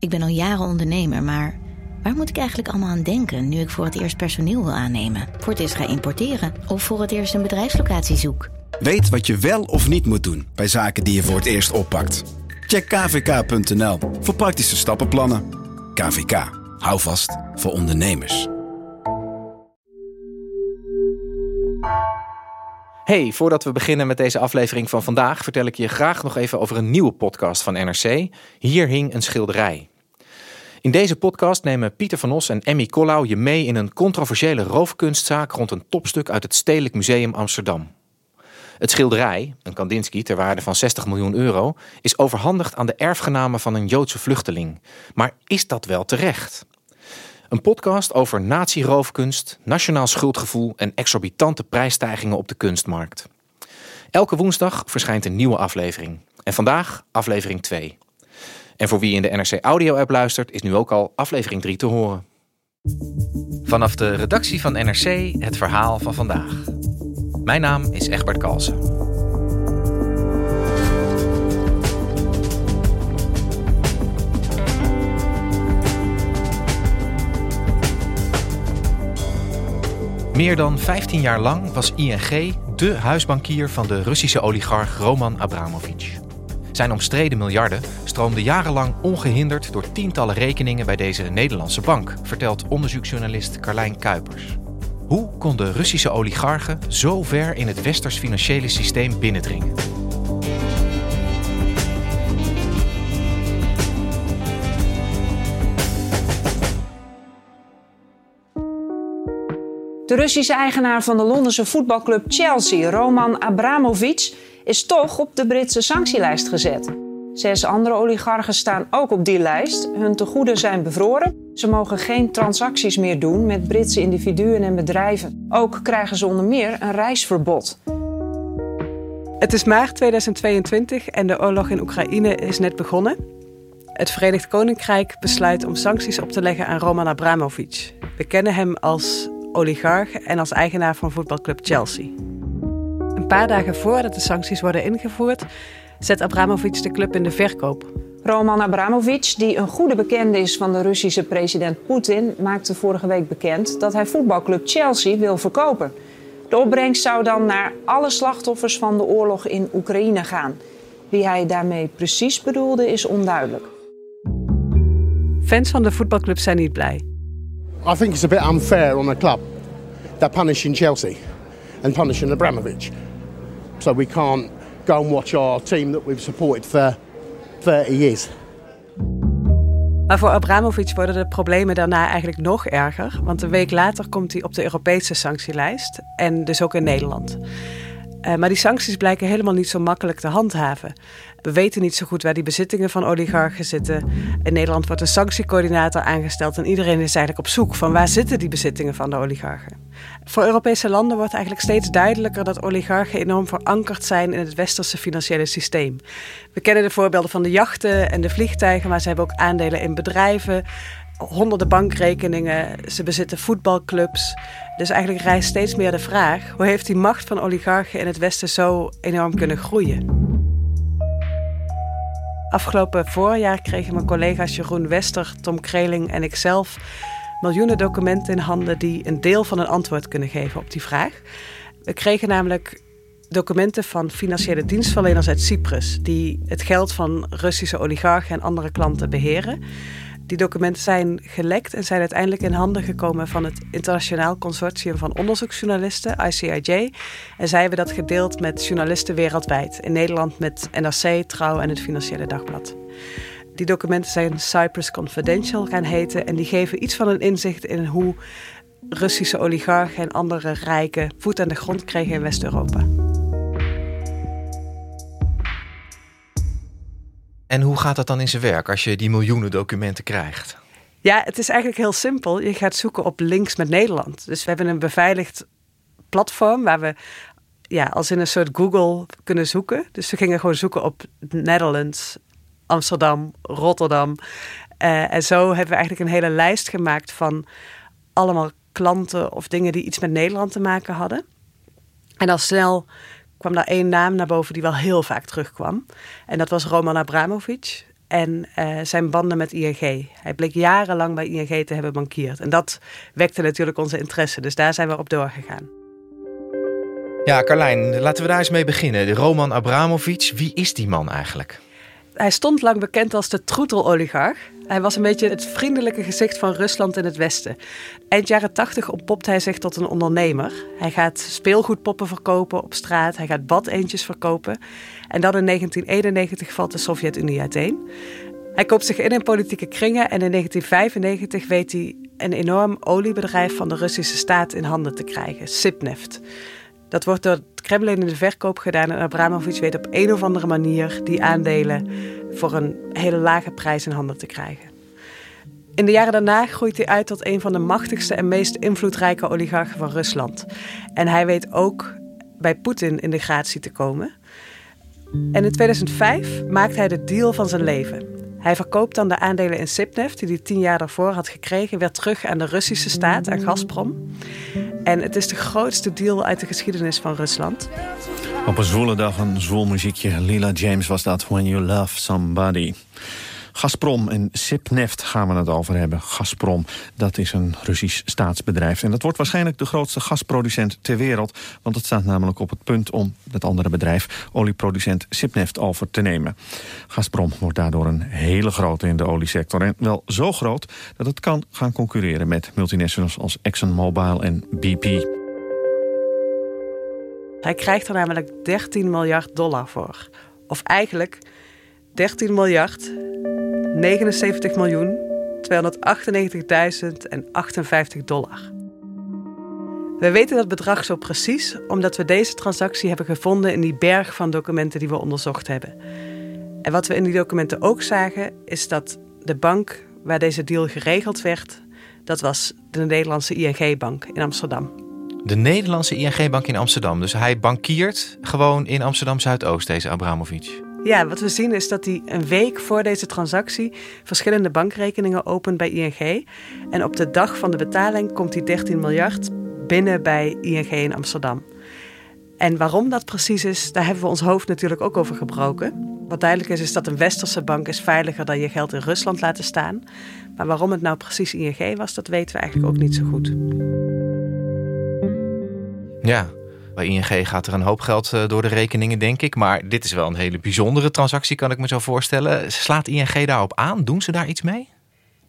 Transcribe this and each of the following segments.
Ik ben al jaren ondernemer, maar waar moet ik eigenlijk allemaal aan denken nu ik voor het eerst personeel wil aannemen, voor het eerst ga importeren of voor het eerst een bedrijfslocatie zoek? Weet wat je wel of niet moet doen bij zaken die je voor het eerst oppakt. Check kvk.nl voor praktische stappenplannen. KVK, hou vast voor ondernemers. Hey, voordat we beginnen met deze aflevering van vandaag, vertel ik je graag nog even over een nieuwe podcast van NRC. Hier hing een schilderij. In deze podcast nemen Pieter van Os en Emmy Collau je mee in een controversiële roofkunstzaak rond een topstuk uit het Stedelijk Museum Amsterdam. Het schilderij, een Kandinsky ter waarde van 60 miljoen euro, is overhandigd aan de erfgenamen van een Joodse vluchteling. Maar is dat wel terecht? Een podcast over nazi-roofkunst, nationaal schuldgevoel en exorbitante prijsstijgingen op de kunstmarkt. Elke woensdag verschijnt een nieuwe aflevering. En vandaag aflevering 2. En voor wie in de NRC Audio app luistert, is nu ook al aflevering 3 te horen. Vanaf de redactie van NRC het verhaal van vandaag. Mijn naam is Egbert Kalsen. Meer dan 15 jaar lang was ING de huisbankier van de Russische oligarch Roman Abramovich. Zijn omstreden miljarden stroomden jarenlang ongehinderd door tientallen rekeningen bij deze Nederlandse bank, vertelt onderzoeksjournalist Carlijn Kuipers. Hoe konden Russische oligarchen zo ver in het westers financiële systeem binnendringen? De Russische eigenaar van de Londense voetbalclub Chelsea, Roman Abramovich, is toch op de Britse sanctielijst gezet. Zes andere oligarchen staan ook op die lijst. Hun tegoeden zijn bevroren. Ze mogen geen transacties meer doen met Britse individuen en bedrijven. Ook krijgen ze onder meer een reisverbod. Het is maart 2022 en de oorlog in Oekraïne is net begonnen. Het Verenigd Koninkrijk besluit om sancties op te leggen aan Roman Abramovich. We kennen hem als oligarch en als eigenaar van voetbalclub Chelsea. Een paar dagen voordat de sancties worden ingevoerd, zet Abramovich de club in de verkoop. Roman Abramovich, die een goede bekende is van de Russische president Poetin, maakte vorige week bekend dat hij voetbalclub Chelsea wil verkopen. De opbrengst zou dan naar alle slachtoffers van de oorlog in Oekraïne gaan. Wie hij daarmee precies bedoelde is onduidelijk. Fans van de voetbalclub zijn niet blij. I think it's a bit unfair on the club. They're punishing Chelsea and punishing Abramovich. So we can't go and watch our team that we've supported for 30 years. Maar voor Abramovich worden de problemen daarna eigenlijk nog erger. Want een week later komt hij op de Europese sanctielijst. En dus ook in Nederland. Uh, maar die sancties blijken helemaal niet zo makkelijk te handhaven. We weten niet zo goed waar die bezittingen van oligarchen zitten. In Nederland wordt een sanctiecoördinator aangesteld en iedereen is eigenlijk op zoek van waar zitten die bezittingen van de oligarchen. Voor Europese landen wordt eigenlijk steeds duidelijker dat oligarchen enorm verankerd zijn in het westerse financiële systeem. We kennen de voorbeelden van de jachten en de vliegtuigen, maar ze hebben ook aandelen in bedrijven, honderden bankrekeningen, ze bezitten voetbalclubs. Dus eigenlijk rijst steeds meer de vraag: hoe heeft die macht van oligarchen in het Westen zo enorm kunnen groeien? Afgelopen voorjaar kregen mijn collega's Jeroen Wester, Tom Kreling en ikzelf miljoenen documenten in handen die een deel van een antwoord kunnen geven op die vraag. We kregen namelijk documenten van financiële dienstverleners uit Cyprus, die het geld van Russische oligarchen en andere klanten beheren. Die documenten zijn gelekt en zijn uiteindelijk in handen gekomen van het Internationaal Consortium van Onderzoeksjournalisten, ICIJ. En zij hebben dat gedeeld met journalisten wereldwijd. In Nederland met NRC, Trouw en het Financiële Dagblad. Die documenten zijn Cyprus Confidential gaan heten en die geven iets van een inzicht in hoe Russische oligarchen en andere rijken voet aan de grond kregen in West-Europa. En hoe gaat dat dan in zijn werk als je die miljoenen documenten krijgt? Ja, het is eigenlijk heel simpel. Je gaat zoeken op links met Nederland. Dus we hebben een beveiligd platform waar we ja, als in een soort Google kunnen zoeken. Dus we gingen gewoon zoeken op Netherlands, Amsterdam, Rotterdam. Uh, en zo hebben we eigenlijk een hele lijst gemaakt van allemaal klanten of dingen die iets met Nederland te maken hadden. En al snel kwam daar één naam naar boven die wel heel vaak terugkwam. En dat was Roman Abramovich. en uh, zijn banden met ING. Hij bleek jarenlang bij ING te hebben bankierd. En dat wekte natuurlijk onze interesse, dus daar zijn we op doorgegaan. Ja, Carlijn, laten we daar eens mee beginnen. De Roman Abramovic, wie is die man eigenlijk? Hij stond lang bekend als de troeteloligarch. Hij was een beetje het vriendelijke gezicht van Rusland in het Westen. Eind jaren tachtig ontpopt hij zich tot een ondernemer. Hij gaat speelgoedpoppen verkopen op straat. Hij gaat badeentjes verkopen. En dan in 1991 valt de Sovjet-Unie uiteen. Hij koopt zich in in politieke kringen en in 1995 weet hij een enorm oliebedrijf van de Russische staat in handen te krijgen, Sipneft. Dat wordt door het Kremlin in de verkoop gedaan en Abramovic weet op een of andere manier die aandelen voor een hele lage prijs in handen te krijgen. In de jaren daarna groeit hij uit tot een van de machtigste en meest invloedrijke oligarchen van Rusland. En hij weet ook bij Poetin in de gratie te komen. En in 2005 maakt hij de deal van zijn leven. Hij verkoopt dan de aandelen in Sipneft, die hij tien jaar daarvoor had gekregen, weer terug aan de Russische staat, aan Gazprom. En het is de grootste deal uit de geschiedenis van Rusland. Op een zwoele dag een zwoel muziekje. Lila James was dat, When You Love Somebody. Gazprom en Sipneft gaan we het over hebben. Gazprom, dat is een Russisch staatsbedrijf. En dat wordt waarschijnlijk de grootste gasproducent ter wereld. Want het staat namelijk op het punt om het andere bedrijf... olieproducent Sipneft over te nemen. Gazprom wordt daardoor een hele grote in de oliesector. En wel zo groot dat het kan gaan concurreren met multinationals als ExxonMobil en BP. Hij krijgt er namelijk 13 miljard dollar voor. Of eigenlijk 13 miljard 79 miljoen 298.058 dollar. We weten dat bedrag zo precies omdat we deze transactie hebben gevonden in die berg van documenten die we onderzocht hebben. En wat we in die documenten ook zagen, is dat de bank waar deze deal geregeld werd, dat was de Nederlandse ING-bank in Amsterdam. De Nederlandse ING-bank in Amsterdam. Dus hij bankiert gewoon in Amsterdam Zuidoost, deze Abramovic. Ja, wat we zien is dat hij een week voor deze transactie verschillende bankrekeningen opent bij ING. En op de dag van de betaling komt die 13 miljard binnen bij ING in Amsterdam. En waarom dat precies is, daar hebben we ons hoofd natuurlijk ook over gebroken. Wat duidelijk is, is dat een westerse bank is veiliger dan je geld in Rusland laten staan. Maar waarom het nou precies ING was, dat weten we eigenlijk ook niet zo goed. Ja, bij ING gaat er een hoop geld eh, door de rekeningen, denk ik. Maar dit is wel een hele bijzondere transactie, kan ik me zo voorstellen. Slaat ING daarop aan? Doen ze daar iets mee?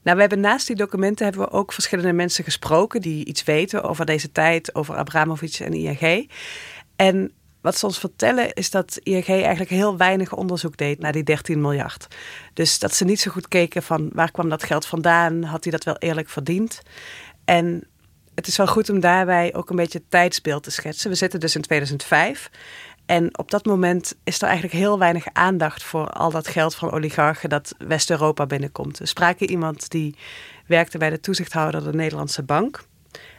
Nou, we hebben naast die documenten hebben we ook verschillende mensen gesproken die iets weten over deze tijd, over Abramovic en ING. En wat ze ons vertellen is dat ING eigenlijk heel weinig onderzoek deed naar die 13 miljard. Dus dat ze niet zo goed keken van waar kwam dat geld vandaan, had hij dat wel eerlijk verdiend. En het is wel goed om daarbij ook een beetje het tijdsbeeld te schetsen. We zitten dus in 2005. En op dat moment is er eigenlijk heel weinig aandacht voor al dat geld van oligarchen dat West-Europa binnenkomt. We spraken iemand die werkte bij de toezichthouder de Nederlandse Bank.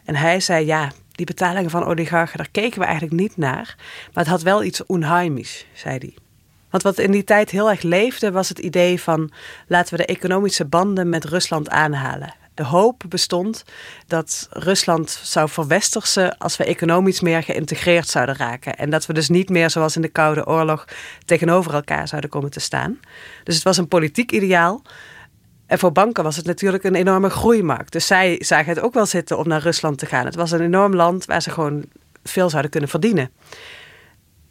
En hij zei: Ja, die betalingen van oligarchen, daar keken we eigenlijk niet naar. Maar het had wel iets onheimisch, zei hij. Want wat in die tijd heel erg leefde, was het idee van laten we de economische banden met Rusland aanhalen de hoop bestond dat Rusland zou verwestersen als we economisch meer geïntegreerd zouden raken. En dat we dus niet meer zoals in de Koude Oorlog tegenover elkaar zouden komen te staan. Dus het was een politiek ideaal. En voor banken was het natuurlijk een enorme groeimarkt. Dus zij zagen het ook wel zitten om naar Rusland te gaan. Het was een enorm land waar ze gewoon veel zouden kunnen verdienen.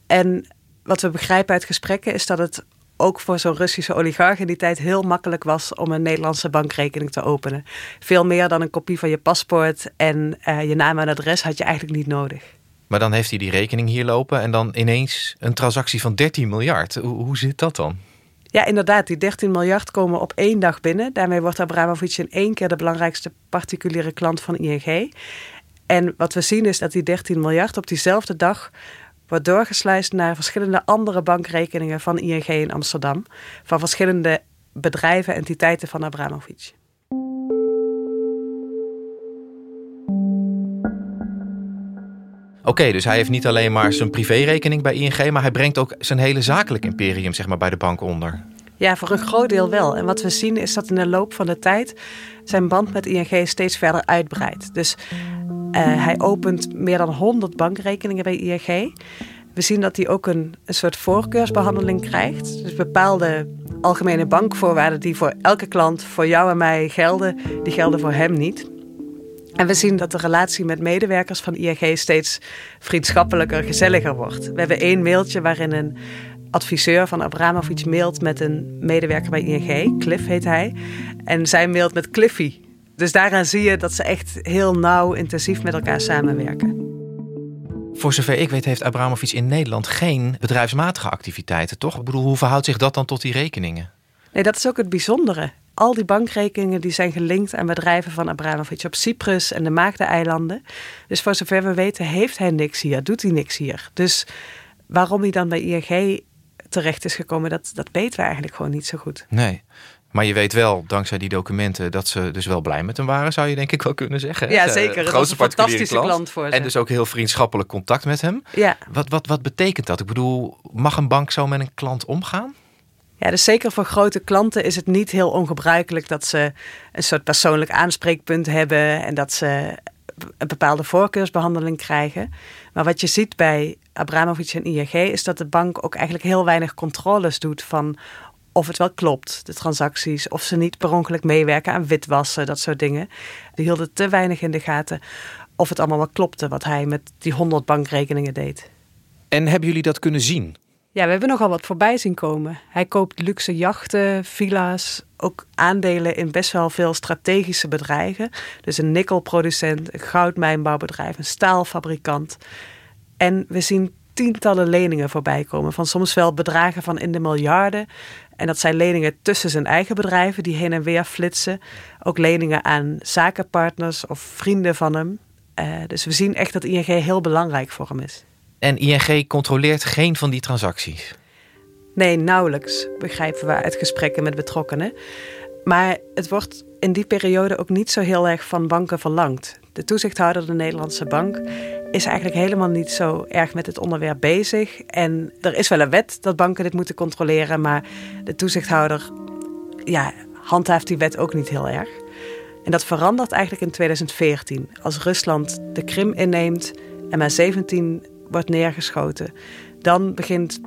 En wat we begrijpen uit gesprekken is dat het ook voor zo'n Russische oligarch in die tijd heel makkelijk was om een Nederlandse bankrekening te openen. Veel meer dan een kopie van je paspoort en uh, je naam en adres had je eigenlijk niet nodig. Maar dan heeft hij die rekening hier lopen en dan ineens een transactie van 13 miljard. Hoe, hoe zit dat dan? Ja, inderdaad. Die 13 miljard komen op één dag binnen. Daarmee wordt Abramovic in één keer de belangrijkste particuliere klant van ING. En wat we zien is dat die 13 miljard op diezelfde dag wordt doorgesluist naar verschillende andere bankrekeningen van ING in Amsterdam. Van verschillende bedrijven, entiteiten van Abramovic. Oké, dus hij heeft niet alleen maar zijn privérekening bij ING, maar hij brengt ook zijn hele zakelijk imperium zeg maar, bij de bank onder. Ja, voor een groot deel wel. En wat we zien is dat in de loop van de tijd zijn band met ING steeds verder uitbreidt. Dus uh, hij opent meer dan 100 bankrekeningen bij ING. We zien dat hij ook een, een soort voorkeursbehandeling krijgt. Dus bepaalde algemene bankvoorwaarden die voor elke klant, voor jou en mij gelden, die gelden voor hem niet. En we zien dat de relatie met medewerkers van ING steeds vriendschappelijker, gezelliger wordt. We hebben één mailtje waarin een adviseur van Abramovic mailt met een medewerker bij ING, Cliff heet hij. En zij mailt met Cliffy. Dus daaraan zie je dat ze echt heel nauw, intensief met elkaar samenwerken. Voor zover ik weet heeft Abramovic in Nederland geen bedrijfsmatige activiteiten, toch? Ik bedoel, hoe verhoudt zich dat dan tot die rekeningen? Nee, dat is ook het bijzondere. Al die bankrekeningen die zijn gelinkt aan bedrijven van Abramovic op Cyprus en de Maagdeneilanden. Dus voor zover we weten heeft hij niks hier, doet hij niks hier. Dus waarom hij dan bij ING terecht is gekomen, dat, dat weten we eigenlijk gewoon niet zo goed. Nee. Maar je weet wel, dankzij die documenten, dat ze dus wel blij met hem waren, zou je denk ik wel kunnen zeggen. Ja, zeker. Het grootste een fantastische klant, voor ze. En dus ook heel vriendschappelijk contact met hem. Ja. Wat, wat, wat betekent dat? Ik bedoel, mag een bank zo met een klant omgaan? Ja, dus zeker voor grote klanten is het niet heel ongebruikelijk dat ze een soort persoonlijk aanspreekpunt hebben en dat ze een bepaalde voorkeursbehandeling krijgen. Maar wat je ziet bij Abramovic en ING is dat de bank ook eigenlijk heel weinig controles doet van of het wel klopt, de transacties, of ze niet per ongeluk meewerken aan witwassen, dat soort dingen. Die hielden te weinig in de gaten of het allemaal wel klopte wat hij met die 100 bankrekeningen deed. En hebben jullie dat kunnen zien? Ja, we hebben nogal wat voorbij zien komen. Hij koopt luxe jachten, villa's, ook aandelen in best wel veel strategische bedrijven. Dus een nikkelproducent, een goudmijnbouwbedrijf, een staalfabrikant. En we zien tientallen leningen voorbij komen. Van soms wel bedragen van in de miljarden. En dat zijn leningen tussen zijn eigen bedrijven die heen en weer flitsen. Ook leningen aan zakenpartners of vrienden van hem. Uh, dus we zien echt dat ING heel belangrijk voor hem is. En ING controleert geen van die transacties? Nee, nauwelijks, begrijpen we uit gesprekken met betrokkenen. Maar het wordt in die periode ook niet zo heel erg van banken verlangd. De toezichthouder, de Nederlandse bank, is eigenlijk helemaal niet zo erg met het onderwerp bezig. En er is wel een wet dat banken dit moeten controleren, maar de toezichthouder ja, handhaaft die wet ook niet heel erg. En dat verandert eigenlijk in 2014, als Rusland de Krim inneemt en MH17 wordt neergeschoten. Dan begint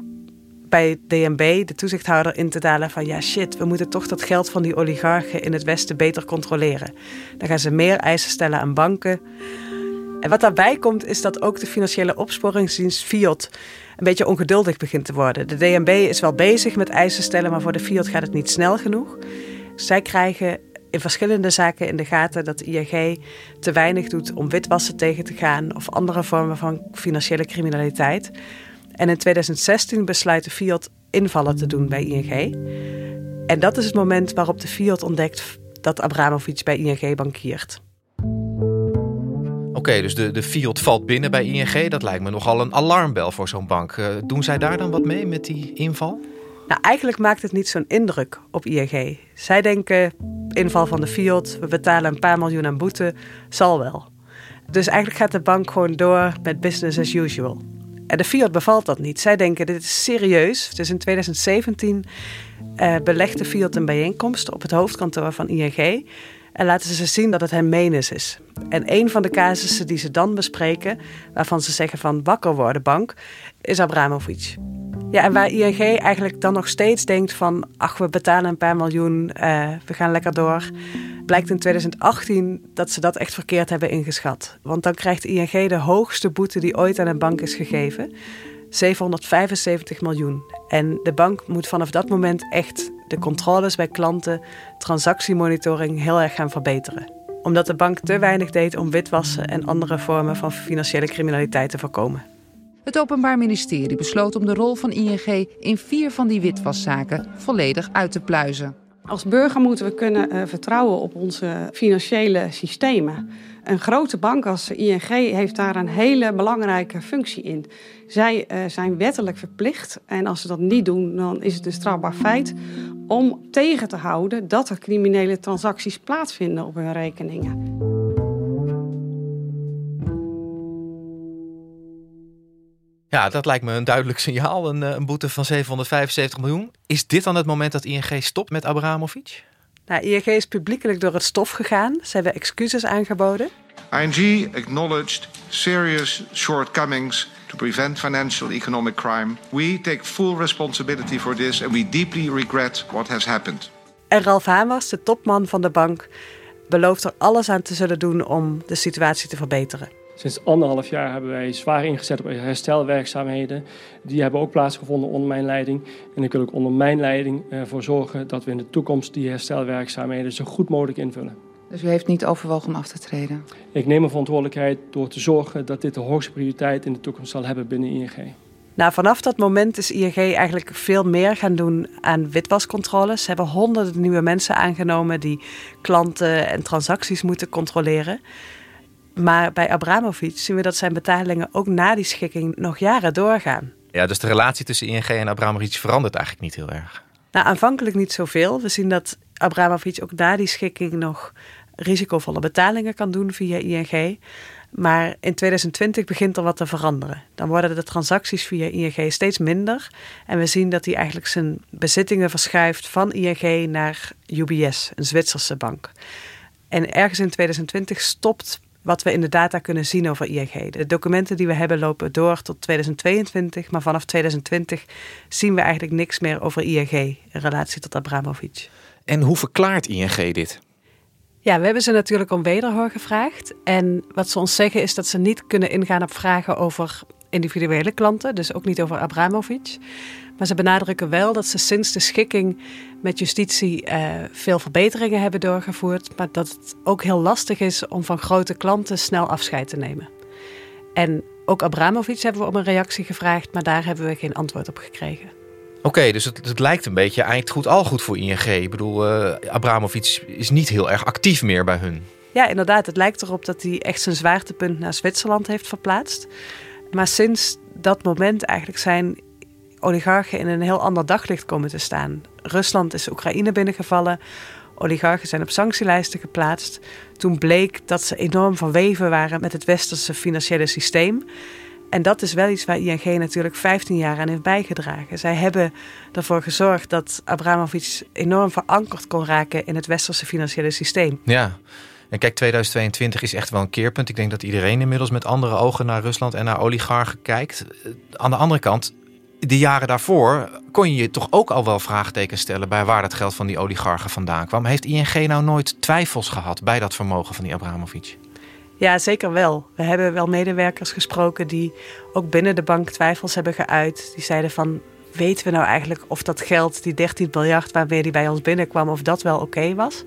bij DNB, de toezichthouder, in te dalen van ja shit, we moeten toch dat geld van die oligarchen in het Westen beter controleren. Dan gaan ze meer eisen stellen aan banken. En wat daarbij komt is dat ook de financiële opsporingsdienst Fiat een beetje ongeduldig begint te worden. De DNB is wel bezig met eisen stellen, maar voor de Fiat gaat het niet snel genoeg. Zij krijgen in verschillende zaken in de gaten dat ING te weinig doet om witwassen tegen te gaan of andere vormen van financiële criminaliteit. En in 2016 besluit de Fiat invallen te doen bij ING. En dat is het moment waarop de Fiat ontdekt dat Abramovic bij ING bankiert. Oké, dus de, de Fiat valt binnen bij ING. Dat lijkt me nogal een alarmbel voor zo'n bank. Uh, doen zij daar dan wat mee met die inval? Nou, eigenlijk maakt het niet zo'n indruk op ING. Zij denken, inval van de Fiat, we betalen een paar miljoen aan boete, zal wel. Dus eigenlijk gaat de bank gewoon door met business as usual. En de Fiat bevalt dat niet. Zij denken, dit is serieus. Dus in 2017 uh, belegt de Fiat een bijeenkomst op het hoofdkantoor van ING. En laten ze zien dat het hen menens is. En een van de casussen die ze dan bespreken, waarvan ze zeggen van wakker worden bank, is Abramovic. Ja, en waar ING eigenlijk dan nog steeds denkt van... ach, we betalen een paar miljoen, uh, we gaan lekker door... blijkt in 2018 dat ze dat echt verkeerd hebben ingeschat. Want dan krijgt ING de hoogste boete die ooit aan een bank is gegeven. 775 miljoen. En de bank moet vanaf dat moment echt de controles bij klanten... transactiemonitoring heel erg gaan verbeteren omdat de bank te weinig deed om witwassen en andere vormen van financiële criminaliteit te voorkomen. Het Openbaar Ministerie besloot om de rol van ING in vier van die witwaszaken volledig uit te pluizen. Als burger moeten we kunnen uh, vertrouwen op onze financiële systemen. Een grote bank als ING heeft daar een hele belangrijke functie in. Zij uh, zijn wettelijk verplicht en als ze dat niet doen, dan is het een strafbaar feit om tegen te houden dat er criminele transacties plaatsvinden op hun rekeningen. Ja, dat lijkt me een duidelijk signaal. Een, eh, een, boete van 775 miljoen. Is dit dan het moment dat ING stopt met Abramovic? Nou, ING is publiekelijk door het stof gegaan. Ze hebben excuses aangeboden. ING acknowledged serious shortcomings to prevent financial economic crime. We take full responsibility for this and we deeply regret what has happened. En Ralf Hamers, de topman van de bank, belooft er alles aan te zullen doen om de situatie te verbeteren. Sinds anderhalf jaar hebben wij zwaar ingezet op herstelwerkzaamheden. Die hebben ook plaatsgevonden onder mijn leiding. En ik wil ook onder mijn leiding ervoor zorgen dat we in de toekomst die herstelwerkzaamheden zo goed mogelijk invullen. Dus u heeft niet overwogen om af te treden? Ik neem mijn verantwoordelijkheid door te zorgen dat dit de hoogste prioriteit in de toekomst zal hebben binnen ING. Nou, vanaf dat moment is ING eigenlijk veel meer gaan doen aan witwascontroles. Ze hebben honderden nieuwe mensen aangenomen die klanten en transacties moeten controleren. Maar bij Abramovic zien we dat zijn betalingen ook na die schikking nog jaren doorgaan. Ja, dus de relatie tussen ING en Abramovic verandert eigenlijk niet heel erg. Nou, aanvankelijk niet zoveel. We zien dat Abramovic ook na die schikking nog risicovolle betalingen kan doen via ING. Maar in 2020 begint er wat te veranderen. Dan worden de transacties via ING steeds minder. En we zien dat hij eigenlijk zijn bezittingen verschuift van ING naar UBS, een Zwitserse bank. En ergens in 2020 stopt wat we in de data kunnen zien over ING. De documenten die we hebben lopen door tot 2022, maar vanaf 2020 zien we eigenlijk niks meer over ING in relatie tot Abramovic. En hoe verklaart ING dit? Ja, we hebben ze natuurlijk om wederhoor gevraagd. En wat ze ons zeggen is dat ze niet kunnen ingaan op vragen over individuele klanten, dus ook niet over Abramovic. Maar ze benadrukken wel dat ze sinds de schikking met justitie uh, veel verbeteringen hebben doorgevoerd, maar dat het ook heel lastig is om van grote klanten snel afscheid te nemen. En ook Abramovic hebben we om een reactie gevraagd, maar daar hebben we geen antwoord op gekregen. Oké, dus het, het, lijkt een beetje eind goed al goed voor ING. Ik bedoel, uh, Abramovic is niet heel erg actief meer bij hun. Ja, inderdaad. Het lijkt erop dat hij echt zijn zwaartepunt naar Zwitserland heeft verplaatst. Maar sinds dat moment eigenlijk zijn oligarchen in een heel ander daglicht komen te staan. Rusland is Oekraïne binnengevallen. Oligarchen zijn op sanctielijsten geplaatst. Toen bleek dat ze enorm verweven waren met het westerse financiële systeem. En dat is wel iets waar ING natuurlijk 15 jaar aan heeft bijgedragen. Zij hebben ervoor gezorgd dat Abramovic enorm verankerd kon raken in het westerse financiële systeem. Ja. En kijk, 2022 is echt wel een keerpunt. Ik denk dat iedereen inmiddels met andere ogen naar Rusland en naar oligarchen kijkt. Aan de andere kant, de jaren daarvoor kon je je toch ook al wel vraagtekens stellen bij waar dat geld van die oligarchen vandaan kwam. Heeft ING nou nooit twijfels gehad bij dat vermogen van die Abramovic? Ja, zeker wel. We hebben wel medewerkers gesproken die ook binnen de bank twijfels hebben geuit. Die zeiden van, weten we nou eigenlijk of dat geld, die 13 miljard waarmee die bij ons binnenkwam, of dat wel oké was?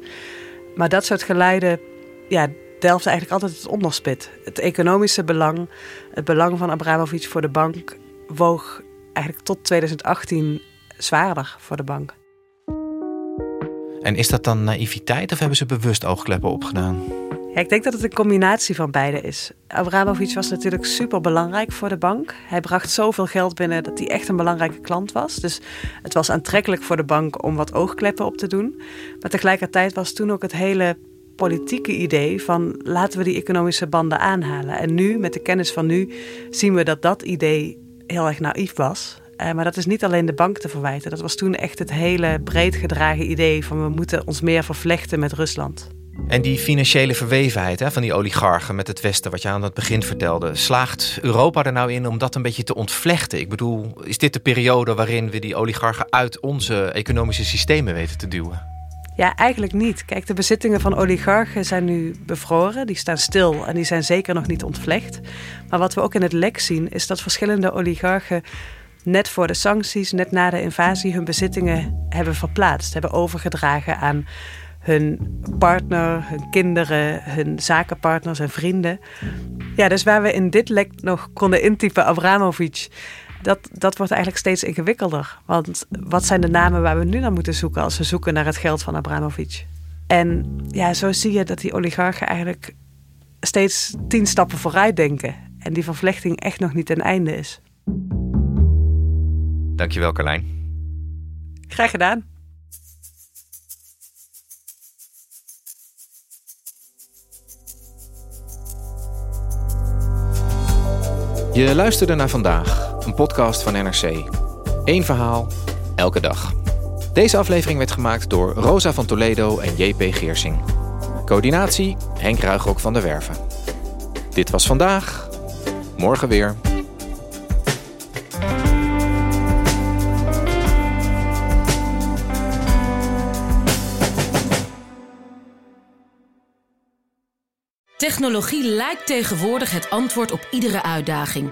Maar dat soort geluiden, ja, delft eigenlijk altijd het onderspit. Het economische belang, het belang van Abramovic voor de bank, woog eigenlijk tot 2018 zwaarder voor de bank. En is dat dan naïviteit of hebben ze bewust oogkleppen opgedaan? Ja, ik denk dat het een combinatie van beide is. Abramovic was natuurlijk super belangrijk voor de bank. Hij bracht zoveel geld binnen dat hij echt een belangrijke klant was. Dus het was aantrekkelijk voor de bank om wat oogkleppen op te doen. Maar tegelijkertijd was toen ook het hele politieke idee van laten we die economische banden aanhalen. En nu, met de kennis van nu, zien we dat dat idee heel erg naïef was. Uh, maar dat is niet alleen de bank te verwijten. Dat was toen echt het hele breed gedragen idee van we moeten ons meer vervlechten met Rusland. En die financiële verwevenheid hè, van die oligarchen met het Westen, wat je aan het begin vertelde, slaagt Europa er nou in om dat een beetje te ontvlechten? Ik bedoel, is dit de periode waarin we die oligarchen uit onze economische systemen weten te duwen? Ja, eigenlijk niet. Kijk, de bezittingen van oligarchen zijn nu bevroren. Die staan stil en die zijn zeker nog niet ontvlecht. Maar wat we ook in het lek zien, is dat verschillende oligarchen net voor de sancties, net na de invasie, hun bezittingen hebben verplaatst, hebben overgedragen aan hun partner, hun kinderen, hun zakenpartners en vrienden. Ja, dus waar we in dit lek nog konden intypen Abramovic, dat, dat wordt eigenlijk steeds ingewikkelder. Want wat zijn de namen waar we nu naar moeten zoeken als we zoeken naar het geld van Abramovic? En ja, zo zie je dat die oligarchen eigenlijk steeds tien stappen vooruit denken. En die vervlechting echt nog niet ten einde is. Dankjewel, Carlijn. Graag gedaan. Je luisterde naar vandaag, een podcast van NRC. Eén verhaal, elke dag. Deze aflevering werd gemaakt door Rosa van Toledo en JP Geersing. Coördinatie Henk Ruigrok van der Werven. Dit was vandaag. Morgen weer. Technologie lijkt tegenwoordig het antwoord op iedere uitdaging.